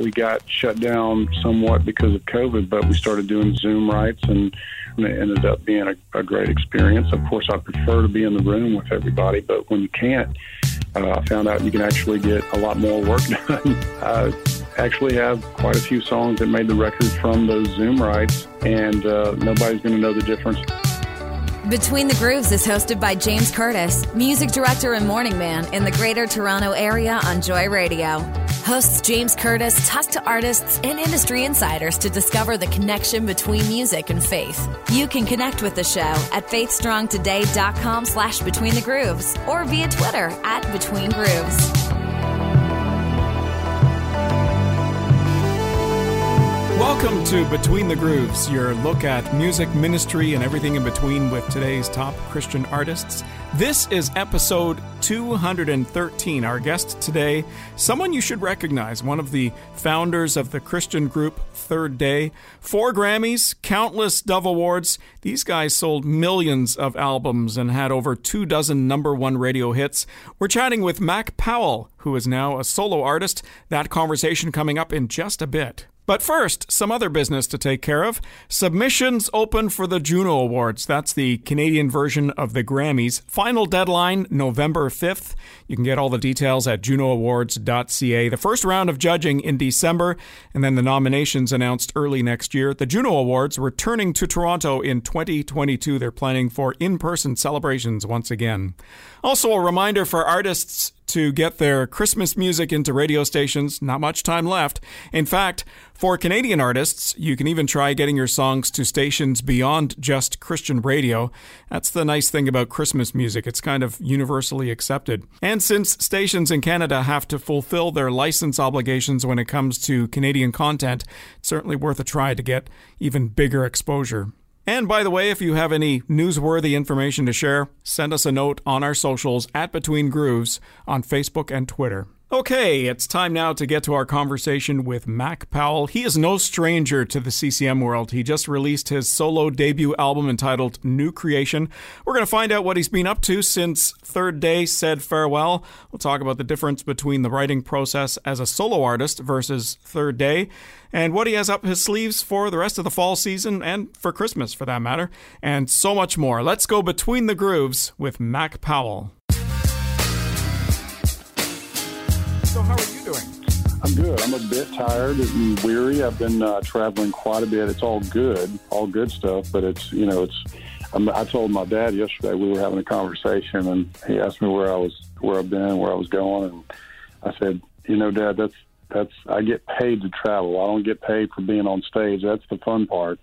We got shut down somewhat because of COVID, but we started doing Zoom writes, and, it ended up being a, a great experience. Of course, I prefer to be in the room with everybody, but when you can't, uh, I found out you can actually get a lot more work done. I actually have quite a few songs that made the record from those Zoom writes, and uh, nobody's going to know the difference. Between the Grooves is hosted by James Curtis, music director and morning man in the Greater Toronto Area on Joy Radio. Hosts James Curtis talk to artists and industry insiders to discover the connection between music and faith. You can connect with the show at faithstrongtoday.com slash between the grooves or via Twitter at between grooves. Welcome to Between the Grooves, your look at music, ministry, and everything in between with today's top Christian artists. This is episode 213. Our guest today, someone you should recognize, one of the founders of the Christian group Third Day. Four Grammys, countless Dove Awards. These guys sold millions of albums and had over two dozen number one radio hits. We're chatting with Mac Powell, who is now a solo artist. That conversation coming up in just a bit. But first, some other business to take care of. Submissions open for the Juno Awards. That's the Canadian version of the Grammys. Final deadline, November 5th. You can get all the details at junoawards.ca. The first round of judging in December, and then the nominations announced early next year. The Juno Awards returning to Toronto in 2022. They're planning for in person celebrations once again. Also, a reminder for artists to get their Christmas music into radio stations. Not much time left. In fact, for Canadian artists, you can even try getting your songs to stations beyond just Christian radio. That's the nice thing about Christmas music. It's kind of universally accepted. And since stations in Canada have to fulfill their license obligations when it comes to Canadian content, it's certainly worth a try to get even bigger exposure. And by the way, if you have any newsworthy information to share, send us a note on our socials at Between Grooves on Facebook and Twitter. Okay, it's time now to get to our conversation with Mac Powell. He is no stranger to the CCM world. He just released his solo debut album entitled New Creation. We're going to find out what he's been up to since Third Day said farewell. We'll talk about the difference between the writing process as a solo artist versus Third Day, and what he has up his sleeves for the rest of the fall season and for Christmas for that matter, and so much more. Let's go between the grooves with Mac Powell. So, how are you doing? I'm good. I'm a bit tired and weary. I've been uh, traveling quite a bit. It's all good, all good stuff, but it's, you know, it's, I'm, I told my dad yesterday we were having a conversation and he asked me where I was, where I've been, where I was going. And I said, you know, dad, that's, that's, I get paid to travel. I don't get paid for being on stage. That's the fun part.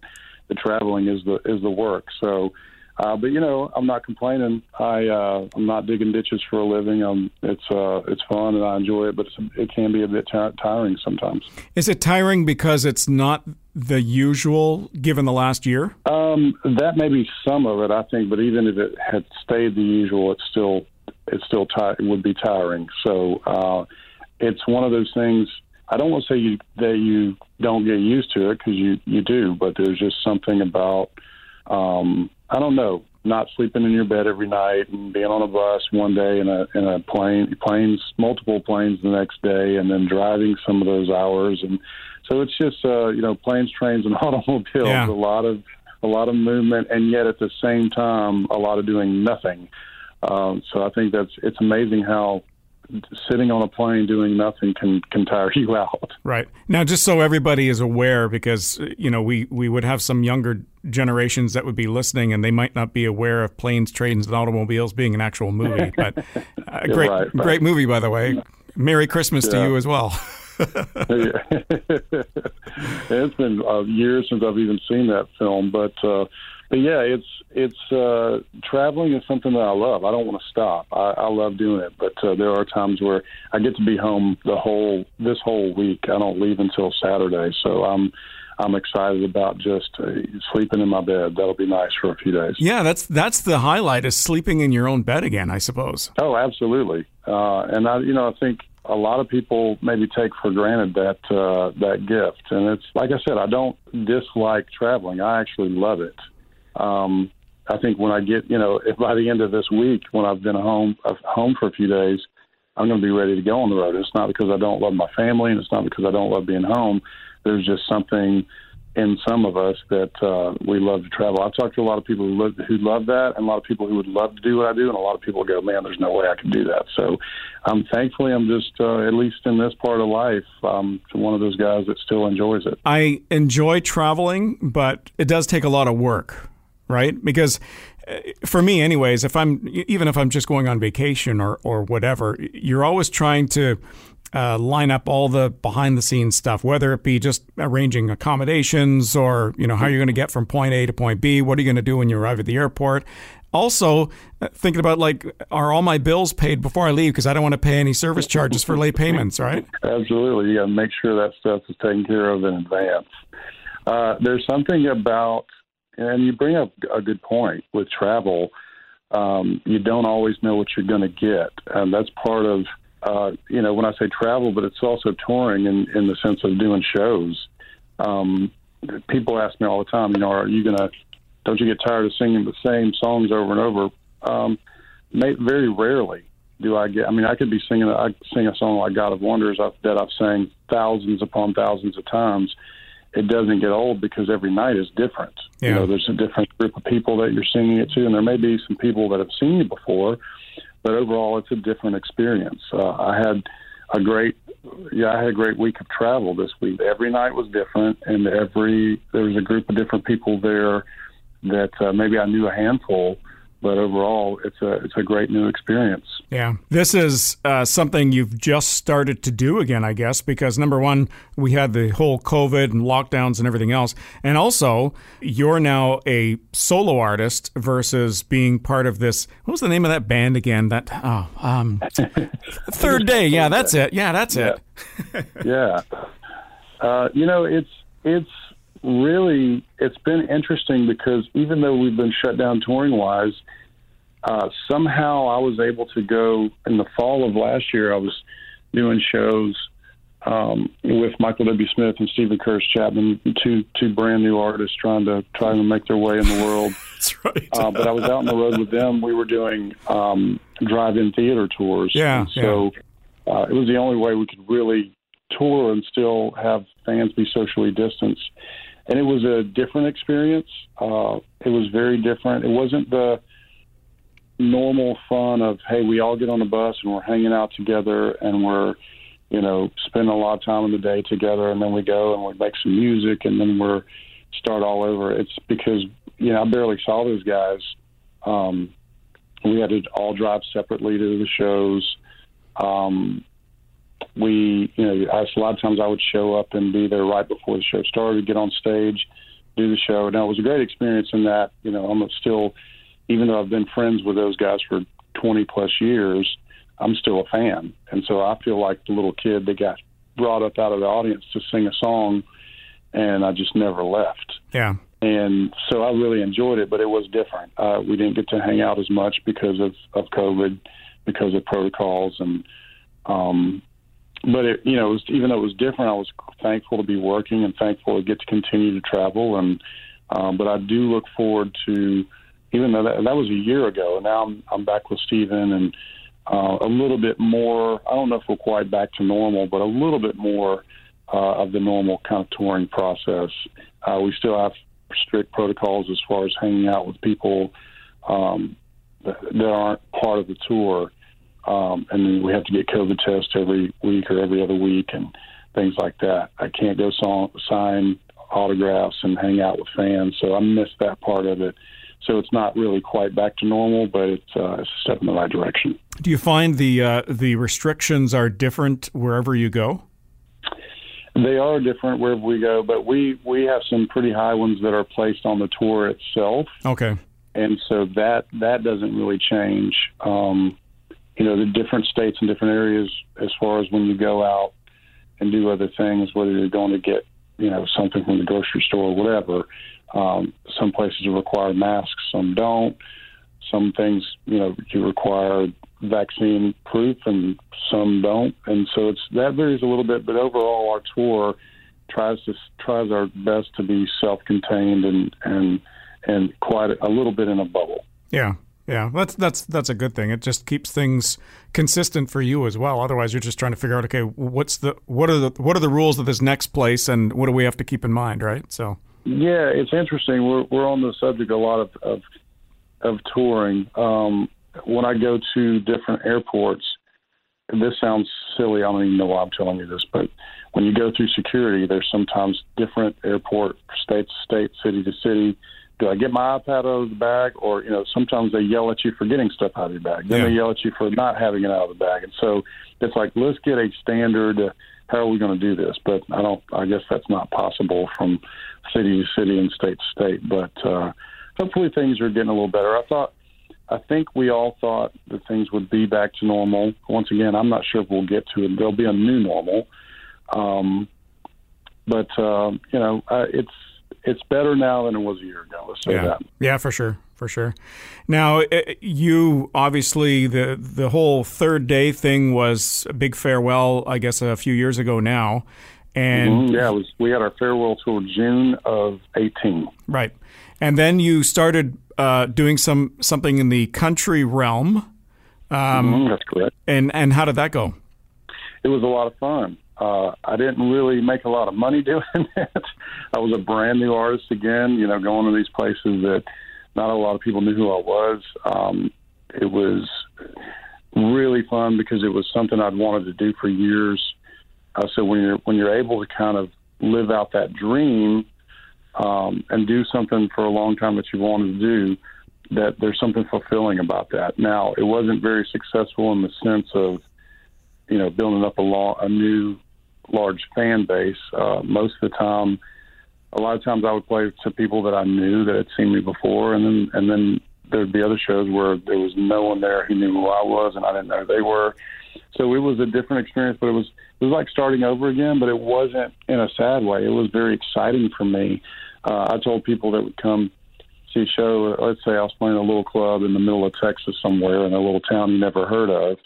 The traveling is the, is the work. So, uh, but you know, I'm not complaining. I uh, I'm not digging ditches for a living. Um, it's uh, it's fun and I enjoy it, but it can be a bit tiring sometimes. Is it tiring because it's not the usual given the last year? Um, that may be some of it, I think. But even if it had stayed the usual, it's still it's still ti- it would be tiring. So uh, it's one of those things. I don't want to say you, that you don't get used to it because you you do, but there's just something about um, I don't know, not sleeping in your bed every night and being on a bus one day and a in a plane planes multiple planes the next day and then driving some of those hours. And so it's just uh you know planes trains and automobiles yeah. a lot of a lot of movement and yet at the same time a lot of doing nothing. Um so i think that's it's amazing how sitting on a plane doing nothing can can tire you out. Right now, just so everybody is aware, because you know we we would have some younger generations that would be listening, and they might not be aware of planes, trains, and automobiles being an actual movie. But uh, great, right, right. great movie, by the way. Merry Christmas yeah. to you as well. it's been uh, years since I've even seen that film, but uh, but yeah, it's it's uh, traveling is something that I love. I don't want to stop. I, I love doing it, but uh, there are times where I get to be home the whole this whole week. I don't leave until Saturday, so I'm I'm excited about just uh, sleeping in my bed. That'll be nice for a few days. Yeah, that's that's the highlight is sleeping in your own bed again, I suppose. Oh, absolutely. Uh, and I, you know, I think a lot of people maybe take for granted that uh, that gift. And it's like I said, I don't dislike traveling. I actually love it. Um, I think when I get, you know, if by the end of this week, when I've been home, uh, home for a few days, I'm going to be ready to go on the road. It's not because I don't love my family, and it's not because I don't love being home. There's just something in some of us that uh, we love to travel. I've talked to a lot of people who love, who love that, and a lot of people who would love to do what I do, and a lot of people go, "Man, there's no way I can do that." So, um, thankfully, I'm just uh, at least in this part of life, um, one of those guys that still enjoys it. I enjoy traveling, but it does take a lot of work, right? Because uh, for me, anyways, if I'm even if I'm just going on vacation or or whatever, you're always trying to uh, line up all the behind the scenes stuff, whether it be just arranging accommodations or you know how you're going to get from point A to point B. What are you going to do when you arrive at the airport? Also, uh, thinking about like, are all my bills paid before I leave? Because I don't want to pay any service charges for late payments, right? Absolutely, you got to make sure that stuff is taken care of in advance. Uh, there's something about, and you bring up a good point with travel. Um, you don't always know what you're going to get, and that's part of uh, you know, when I say travel, but it's also touring in, in the sense of doing shows. Um, people ask me all the time, you know, are you going to, don't you get tired of singing the same songs over and over? Um, may, very rarely do I get, I mean, I could be singing, I sing a song like God of Wonders that I've sang thousands upon thousands of times. It doesn't get old because every night is different. Yeah. You know, there's a different group of people that you're singing it to, and there may be some people that have seen you before but overall, it's a different experience. Uh, I had a great, yeah, I had a great week of travel this week. Every night was different, and every there was a group of different people there that uh, maybe I knew a handful, but overall, it's a it's a great new experience. Yeah, this is uh, something you've just started to do again, I guess, because number one, we had the whole COVID and lockdowns and everything else, and also you're now a solo artist versus being part of this. What was the name of that band again? That oh, um, third day. Yeah, that's it. Yeah, that's yeah. it. yeah, uh, you know, it's it's really it's been interesting because even though we've been shut down touring wise, uh, somehow I was able to go in the fall of last year. I was doing shows um, with Michael W. Smith and Steven Curtis Chapman, two two brand new artists trying to trying to make their way in the world. That's right. uh, but I was out on the road with them. We were doing um, drive-in theater tours. Yeah. so yeah. Uh, it was the only way we could really tour and still have fans be socially distanced and it was a different experience. Uh, it was very different. It wasn't the normal fun of hey, we all get on the bus and we're hanging out together and we're you know spending a lot of time in the day together, and then we go and we make some music and then we're start all over. It's because you know I barely saw those guys. Um, we had to all drive separately to the shows. Um, we, you know, I, a lot of times I would show up and be there right before the show started, get on stage, do the show. Now it was a great experience in that, you know, I'm still, even though I've been friends with those guys for 20 plus years, I'm still a fan, and so I feel like the little kid that got brought up out of the audience to sing a song, and I just never left. Yeah. And so I really enjoyed it, but it was different. Uh, we didn't get to hang out as much because of of COVID, because of protocols, and um, but it, you know, it was, even though it was different, I was thankful to be working and thankful to get to continue to travel. And um, but I do look forward to, even though that, that was a year ago, and now I'm I'm back with Steven and uh, a little bit more. I don't know if we're quite back to normal, but a little bit more uh, of the normal kind of touring process. Uh, we still have strict protocols as far as hanging out with people um, that, that aren't part of the tour um, and then we have to get COVID tests every week or every other week and things like that. I can't go song, sign autographs and hang out with fans, so I miss that part of it. So it's not really quite back to normal, but it's, uh, it's a step in the right direction. Do you find the uh, the restrictions are different wherever you go? They are different wherever we go, but we we have some pretty high ones that are placed on the tour itself. Okay, and so that that doesn't really change. Um, you know, the different states and different areas as far as when you go out and do other things, whether you're going to get, you know, something from the grocery store or whatever. Um, some places require masks, some don't. Some things, you know, you require vaccine proof, and some don't. And so it's that varies a little bit. But overall, our tour tries to tries our best to be self-contained and and and quite a little bit in a bubble. Yeah, Yeah, that's that's that's a good thing. It just keeps things consistent for you as well. Otherwise, you're just trying to figure out, okay, what's the what are the what are the rules of this next place, and what do we have to keep in mind, right? So. Yeah, it's interesting. We're we're on the subject a lot of of, of touring. Um, when I go to different airports, this sounds silly. I don't even know why I'm telling you this, but when you go through security, there's sometimes different airport, state to state, city to city do I get my iPad out of the bag, or you know, sometimes they yell at you for getting stuff out of your bag. Then yeah. they yell at you for not having it out of the bag, and so it's like let's get a standard. Uh, how are we going to do this? But I don't. I guess that's not possible from city to city and state to state. But uh, hopefully things are getting a little better. I thought. I think we all thought that things would be back to normal. Once again, I'm not sure if we'll get to it. There'll be a new normal. Um, but uh, you know, uh, it's it's better now than it was a year ago. Let's say yeah. that. Yeah, for sure, for sure. Now, eh, eh, you obviously the the whole third day thing was a big farewell. I guess a few years ago now, and mm-hmm. yeah, was, we had our farewell tour June of eighteen. Right, and then you started uh, doing some something in the country realm. Um, mm-hmm, that's correct. And and how did that go? It was a lot of fun. Uh, I didn't really make a lot of money doing it. I was a brand new artist again, you know, going to these places that not a lot of people knew who I was. Um, it was really fun because it was something I'd wanted to do for years. Uh, so when you're when you're able to kind of live out that dream um, and do something for a long time that you wanted to do, that there's something fulfilling about that. Now, it wasn't very successful in the sense of you know building up a, law, a new large fan base. Uh, most of the time, a lot of times I would play to people that I knew that had seen me before, and then and then there'd be other shows where there was no one there who knew who I was, and I didn't know who they were. So it was a different experience, but it was it was like starting over again, but it wasn't in a sad way. It was very exciting for me. Uh, I told people that would come see a show. Let's say I was playing a little club in the middle of Texas somewhere in a little town you never heard of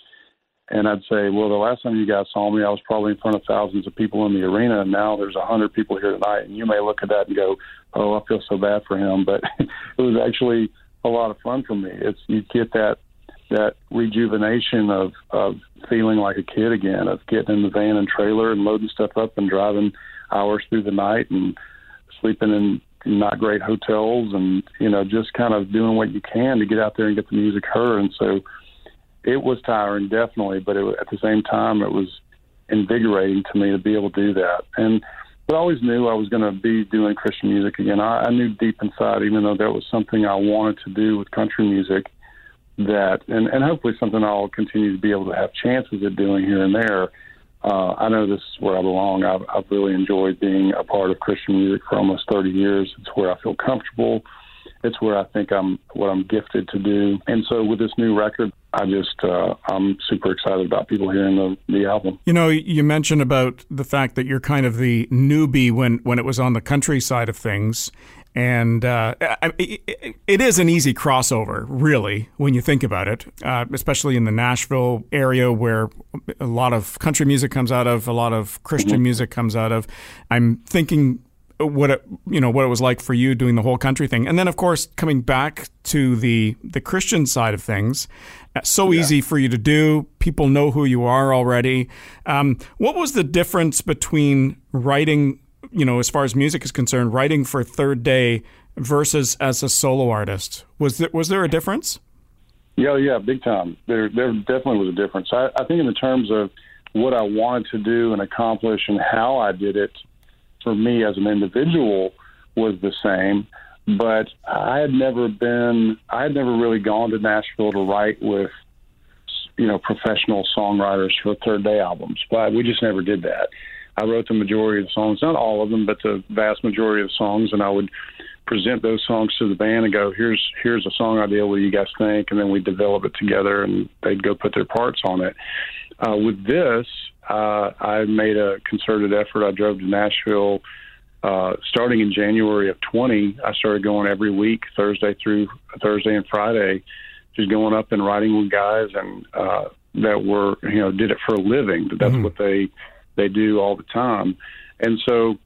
and I'd say, well, the last time you guys saw me, I was probably in front of thousands of people in the arena, and now there's a hundred people here tonight. And you may look at that and go, oh, I feel so bad for him, but it was actually a lot of fun for me. It's you get that that rejuvenation of of feeling like a kid again, of getting in the van and trailer and loading stuff up and driving hours through the night and sleeping in not great hotels and you know just kind of doing what you can to get out there and get the music heard. And so it was tiring, definitely, but it, at the same time, it was invigorating to me to be able to do that. And but I always knew I was going to be doing Christian music again. I, I knew deep inside, even though that was something I wanted to do with country music, that and and hopefully something I'll continue to be able to have chances at doing here and there. Uh, I know this is where I belong. I've, I've really enjoyed being a part of Christian music for almost 30 years. It's where I feel comfortable it's where I think I'm what I'm gifted to do. And so with this new record, I just uh, I'm super excited about people hearing the, the album. You know, you mentioned about the fact that you're kind of the newbie when when it was on the country side of things. And uh, it is an easy crossover, really, when you think about it, uh, especially in the Nashville area where a lot of country music comes out of, a lot of Christian mm-hmm. music comes out of. I'm thinking what it, you know what it was like for you doing the whole country thing, and then of course coming back to the the Christian side of things. Uh, so yeah. easy for you to do. People know who you are already. Um, what was the difference between writing, you know, as far as music is concerned, writing for Third Day versus as a solo artist? Was there was there a difference? Yeah, yeah, big time. There there definitely was a difference. I, I think in the terms of what I wanted to do and accomplish and how I did it for me as an individual was the same. But I had never been, I had never really gone to Nashville to write with, you know, professional songwriters for third day albums. But we just never did that. I wrote the majority of the songs, not all of them, but the vast majority of songs, and I would present those songs to the band and go, "Here's here's a song idea. What do you guys think?" And then we develop it together, and they'd go put their parts on it. Uh, with this, uh, I made a concerted effort. I drove to Nashville uh, starting in January of 20. I started going every week, Thursday through Thursday and Friday, just going up and riding with guys and uh, that were you know did it for a living. That's mm-hmm. what they they do all the time. And so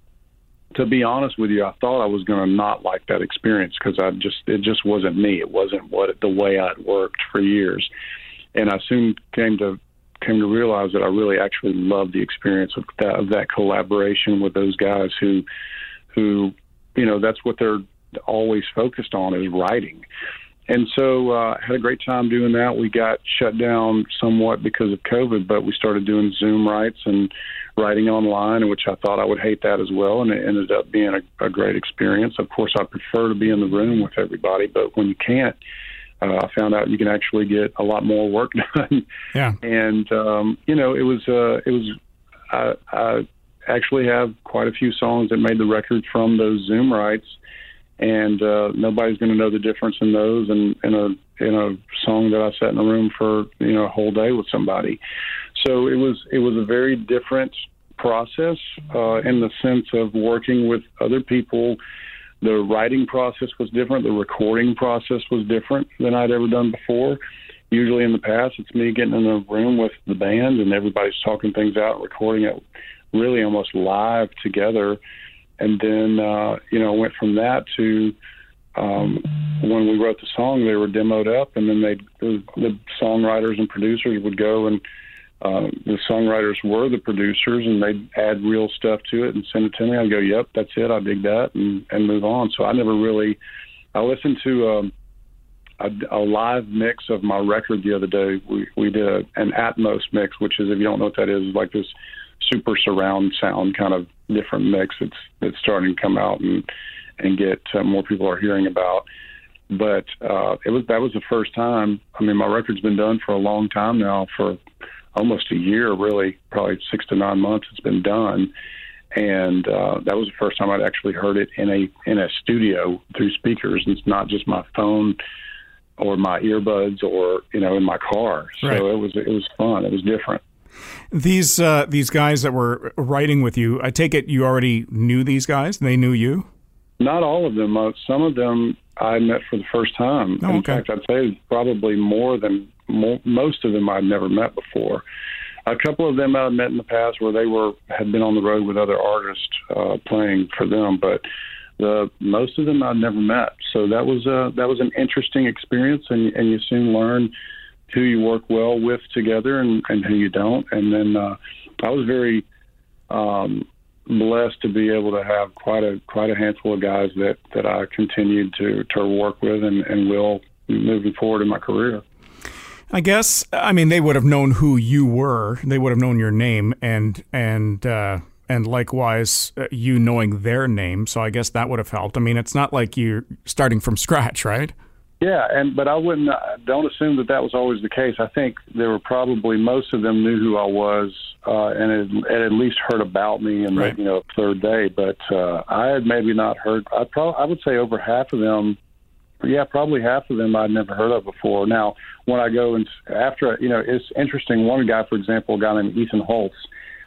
to be honest with you, I thought I was going to not like that experience because I just it just wasn't me. It wasn't what the way I'd worked for years, and I soon came to came to realize that I really actually loved the experience of that of that collaboration with those guys who who you know that's what they're always focused on is writing. And so uh, had a great time doing that. We got shut down somewhat because of COVID, but we started doing Zoom writes and writing online, which I thought I would hate that as well, and it ended up being a, a great experience. Of course, I prefer to be in the room with everybody, but when you can't, uh, I found out you can actually get a lot more work done. Yeah, and um, you know, it was uh, it was I, I actually have quite a few songs that made the record from those Zoom writes, and uh, nobody's going to know the difference in those and in a in a song that I sat in a room for you know a whole day with somebody. So it was it was a very different process uh, in the sense of working with other people. The writing process was different. The recording process was different than I'd ever done before. Usually in the past, it's me getting in a room with the band and everybody's talking things out, recording it really almost live together and then uh, you know went from that to um, when we wrote the song, they were demoed up, and then they the, the songwriters and producers would go and uh, the songwriters were the producers, and they'd add real stuff to it and send it to me. I'd go, "Yep, that's it. I dig that," and and move on. So I never really. I listened to um, a, a live mix of my record the other day. We we did a, an Atmos mix, which is if you don't know what that is, like this super surround sound kind of different mix that's that's starting to come out and and get uh, more people are hearing about. But uh, it was that was the first time. I mean, my record's been done for a long time now, for almost a year, really, probably six to nine months. It's been done, and uh, that was the first time I'd actually heard it in a in a studio through speakers. And it's not just my phone or my earbuds or you know in my car. So right. it was it was fun. It was different. These uh, these guys that were writing with you, I take it you already knew these guys. And they knew you. Not all of them. Uh, some of them I met for the first time. Oh, in okay. fact, I'd say probably more than mo- most of them I'd never met before. A couple of them I'd met in the past where they were had been on the road with other artists uh, playing for them, but the most of them I'd never met. So that was a that was an interesting experience, and and you soon learn who you work well with together and, and who you don't. And then uh, I was very um, blessed to be able to have quite a quite a handful of guys that that I continued to to work with and, and will moving forward in my career. I guess I mean they would have known who you were. They would have known your name and and uh, and likewise uh, you knowing their name. So I guess that would have helped. I mean, it's not like you're starting from scratch, right? Yeah, and but I wouldn't. Don't assume that that was always the case. I think there were probably most of them knew who I was, uh, and, had, at least heard about me in right. the you know third day. But uh, I had maybe not heard. I probably I would say over half of them. Yeah, probably half of them I'd never heard of before. Now, when I go and after, you know, it's interesting. One guy, for example, a guy named Ethan Hulse,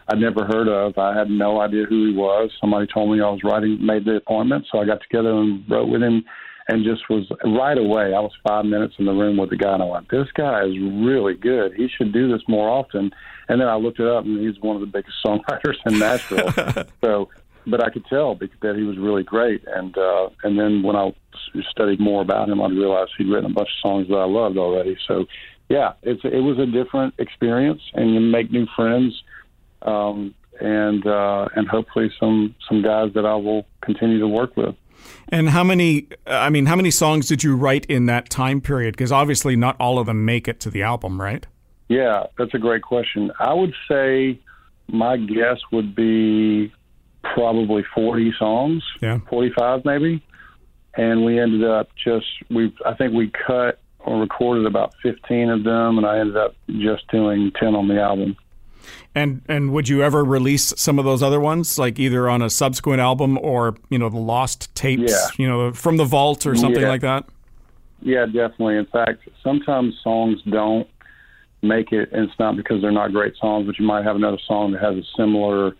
I'd never heard of. I had no idea who he was. Somebody told me I was writing, made the appointment, so I got together and wrote with him and just was right away. I was five minutes in the room with the guy, and I went, "This guy is really good. He should do this more often." And then I looked it up, and he's one of the biggest songwriters in Nashville. so, but I could tell that he was really great. And uh, and then when I studied more about him, I realized he'd written a bunch of songs that I loved already. So, yeah, it's it was a different experience, and you make new friends. Um, and uh, and hopefully some some guys that I will continue to work with. And how many? I mean, how many songs did you write in that time period? Because obviously, not all of them make it to the album, right? Yeah, that's a great question. I would say my guess would be probably 40 songs, yeah, 45 maybe. And we ended up just we I think we cut or recorded about 15 of them, and I ended up just doing 10 on the album. And and would you ever release some of those other ones, like either on a subsequent album or you know the lost tapes, yeah. you know, from the vault or something yeah. like that? Yeah, definitely. In fact, sometimes songs don't make it, and it's not because they're not great songs, but you might have another song that has a similar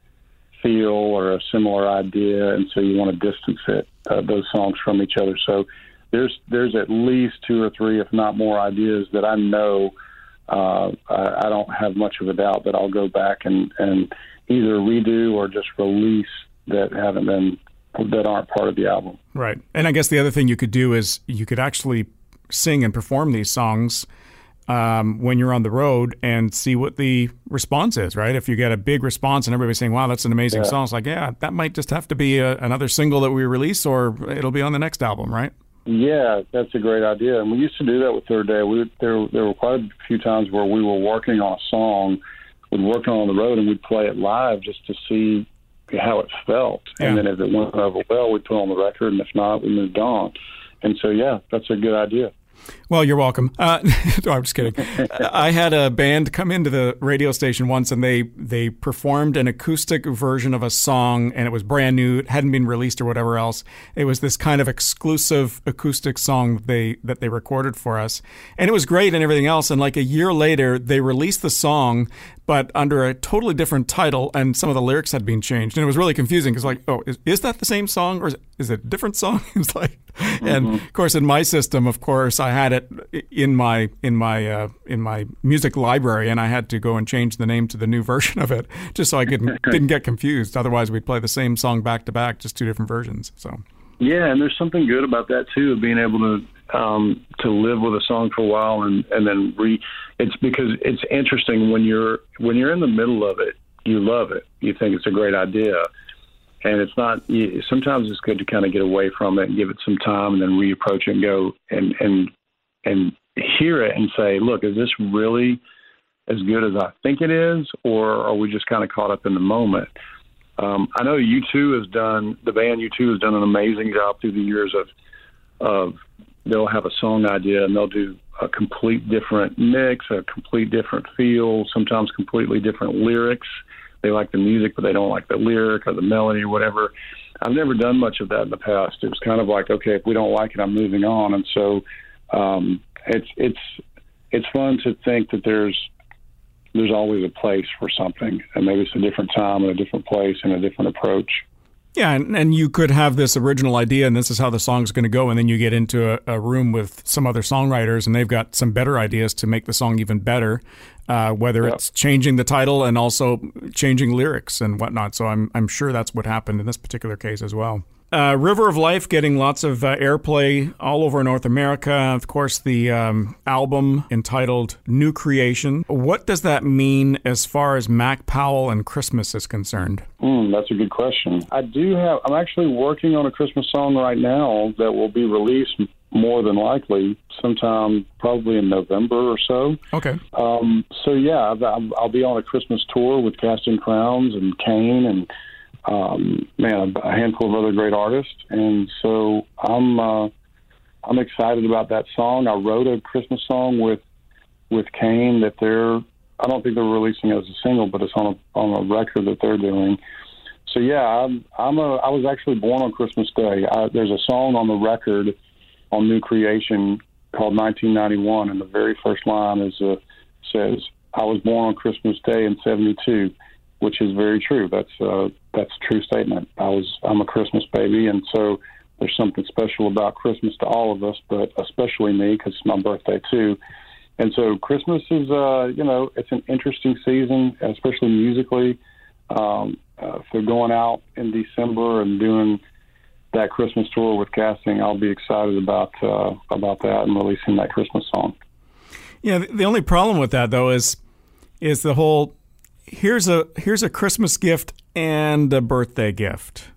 feel or a similar idea, and so you want to distance it uh, those songs from each other. So there's there's at least two or three, if not more, ideas that I know uh, I, I don't have much of a doubt that I'll go back and, and either redo or just release that haven't been that aren't part of the album. Right. And I guess the other thing you could do is you could actually sing and perform these songs um, when you're on the road and see what the response is, right? If you get a big response and everybody's saying, wow, that's an amazing yeah. song, it's like, yeah, that might just have to be a, another single that we release or it'll be on the next album, right? Yeah, that's a great idea. And we used to do that with Third Day. We, there, there were quite a few times where we were working on a song, we'd work on the road, and we'd play it live just to see how it felt. Yeah. And then if it went over well, we'd put on the record, and if not, we moved on. And so, yeah, that's a good idea. Well, you're welcome. Uh, no, I'm just kidding. I had a band come into the radio station once, and they they performed an acoustic version of a song, and it was brand new. It hadn't been released or whatever else. It was this kind of exclusive acoustic song that they that they recorded for us, and it was great and everything else. And like a year later, they released the song, but under a totally different title, and some of the lyrics had been changed, and it was really confusing because like, oh, is, is that the same song or is it, is it a different song? it's like, mm-hmm. and of course, in my system, of course, I had it in my in my uh, in my music library, and I had to go and change the name to the new version of it just so I could didn't get confused. Otherwise, we'd play the same song back to back, just two different versions. So. Yeah, and there's something good about that too, of being able to um, to live with a song for a while and and then re. It's because it's interesting when you're when you're in the middle of it, you love it, you think it's a great idea, and it's not. You, sometimes it's good to kind of get away from it and give it some time, and then reapproach it and go and and and hear it and say, look, is this really as good as I think it is, or are we just kind of caught up in the moment? Um, I know U2 has done the band U2 has done an amazing job through the years of of they'll have a song idea and they'll do a complete different mix, a complete different feel, sometimes completely different lyrics. They like the music, but they don't like the lyric or the melody or whatever. I've never done much of that in the past. It was kind of like, okay, if we don't like it, I'm moving on. And so um, it's it's it's fun to think that there's there's always a place for something, and maybe it's a different time and a different place and a different approach. Yeah, and, and you could have this original idea, and this is how the song's going to go, and then you get into a, a, room with some other songwriters, and they've got some better ideas to make the song even better. Uh, whether yep. it's changing the title and also changing lyrics and whatnot. So I'm I'm sure that's what happened in this particular case as well. Uh, River of Life getting lots of uh, airplay all over North America. Of course, the um, album entitled New Creation. What does that mean as far as Mac Powell and Christmas is concerned? Mm, that's a good question. I do have, I'm actually working on a Christmas song right now that will be released more than likely sometime probably in November or so. Okay. Um, so, yeah, I'll, I'll be on a Christmas tour with Casting Crowns and Cain and um, man, a handful of other great artists, and so I'm uh, I'm excited about that song. I wrote a Christmas song with with Cain that they're I don't think they're releasing it as a single, but it's on a on a record that they're doing. So yeah, I'm I'm a I was actually born on Christmas Day. I, there's a song on the record on New Creation called 1991, and the very first line is uh, says I was born on Christmas Day in '72 which is very true. That's uh, that's a true statement. I was I'm a Christmas baby, and so there's something special about Christmas to all of us, but especially me because it's my birthday too. And so Christmas is, uh, you know, it's an interesting season, especially musically. Um, uh, they're going out in December and doing that Christmas tour with casting, I'll be excited about uh, about that and releasing that Christmas song. Yeah, the only problem with that though is is the whole here's a here's a Christmas gift and a birthday gift.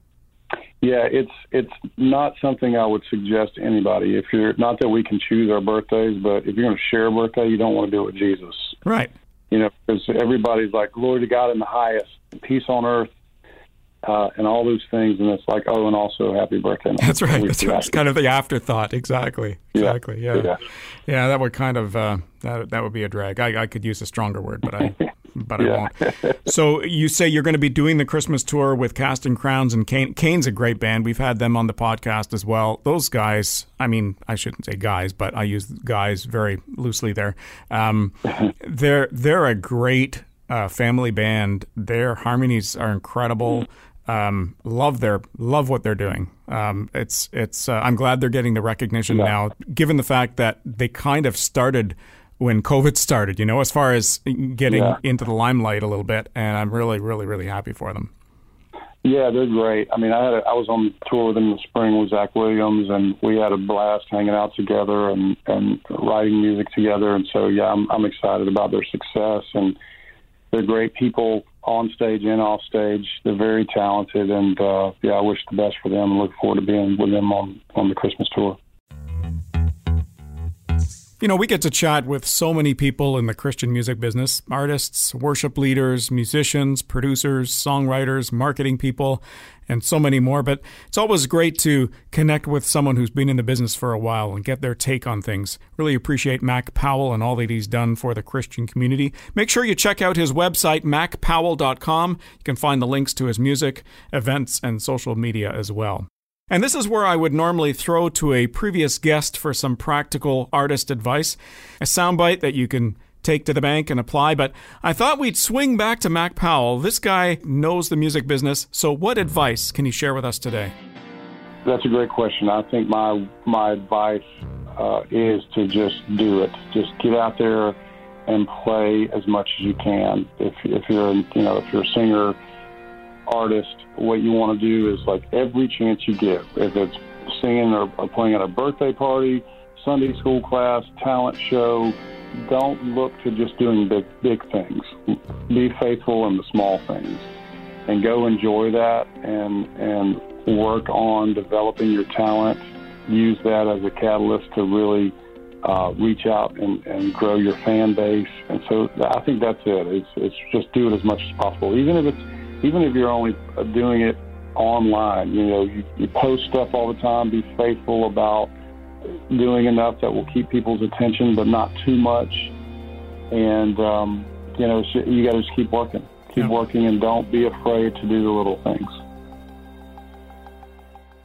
Yeah, it's it's not something I would suggest to anybody. If you're not that we can choose our birthdays, but if you're going to share a birthday, you don't want to do it with Jesus. Right. You know, because everybody's like, "Glory to God in the highest, peace on earth," uh, and all those things, and it's like, oh, and also happy birthday. That's right. That's right. It's kind of the afterthought. Exactly. Exactly. Yeah. Yeah. yeah that would kind of uh, that that would be a drag. I, I could use a stronger word, but I but I won't. so you say you're going to be doing the Christmas tour with Casting Crowns and Cain. Cain's a great band. We've had them on the podcast as well. Those guys. I mean, I shouldn't say guys, but I use guys very loosely there. Um, they're they're a great uh, family band. Their harmonies are incredible. Um, love their love what they're doing. Um, it's it's. Uh, I'm glad they're getting the recognition yeah. now, given the fact that they kind of started when COVID started. You know, as far as getting yeah. into the limelight a little bit, and I'm really, really, really happy for them. Yeah, they're great. I mean, I had a, I was on tour with them in the spring with Zach Williams, and we had a blast hanging out together and and writing music together. And so, yeah, I'm I'm excited about their success, and they're great people on stage and off stage. They're very talented, and uh, yeah, I wish the best for them, and look forward to being with them on on the Christmas tour. You know, we get to chat with so many people in the Christian music business artists, worship leaders, musicians, producers, songwriters, marketing people, and so many more. But it's always great to connect with someone who's been in the business for a while and get their take on things. Really appreciate Mac Powell and all that he's done for the Christian community. Make sure you check out his website, macpowell.com. You can find the links to his music, events, and social media as well. And this is where I would normally throw to a previous guest for some practical artist advice, a soundbite that you can take to the bank and apply. But I thought we'd swing back to Mac Powell. This guy knows the music business. So, what advice can he share with us today? That's a great question. I think my my advice uh, is to just do it. Just get out there and play as much as you can. If if you're you know if you're a singer artist, what you want to do is like every chance you get, if it's singing or, playing at a birthday party, Sunday school class, talent show, don't look to just doing big big things. Be faithful in the small things, and go enjoy that and and work on developing your talent. Use that as a catalyst to really uh, reach out and, and grow your fan base. And so I think that's it. It's, it's just do it as much as possible, even if it's even if you're only doing it online, you know, you, you post stuff all the time, be faithful about doing enough that will keep people's attention, but not too much. And, um, you know, you got to just keep working. Keep yeah. working and don't be afraid to do the little things.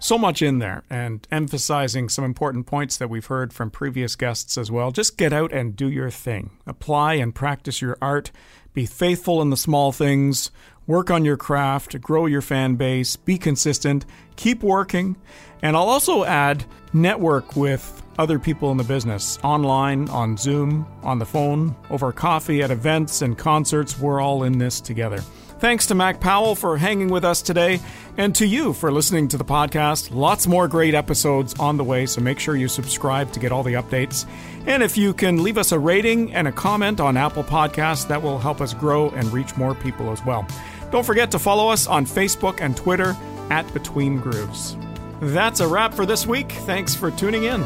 So much in there, and emphasizing some important points that we've heard from previous guests as well. Just get out and do your thing. Apply and practice your art. Be faithful in the small things work on your craft, grow your fan base, be consistent, keep working. And I'll also add network with other people in the business online, on Zoom, on the phone, over coffee, at events and concerts. We're all in this together. Thanks to Mac Powell for hanging with us today, and to you for listening to the podcast. Lots more great episodes on the way, so make sure you subscribe to get all the updates. And if you can leave us a rating and a comment on Apple Podcasts, that will help us grow and reach more people as well. Don't forget to follow us on Facebook and Twitter at Between Grooves. That's a wrap for this week. Thanks for tuning in.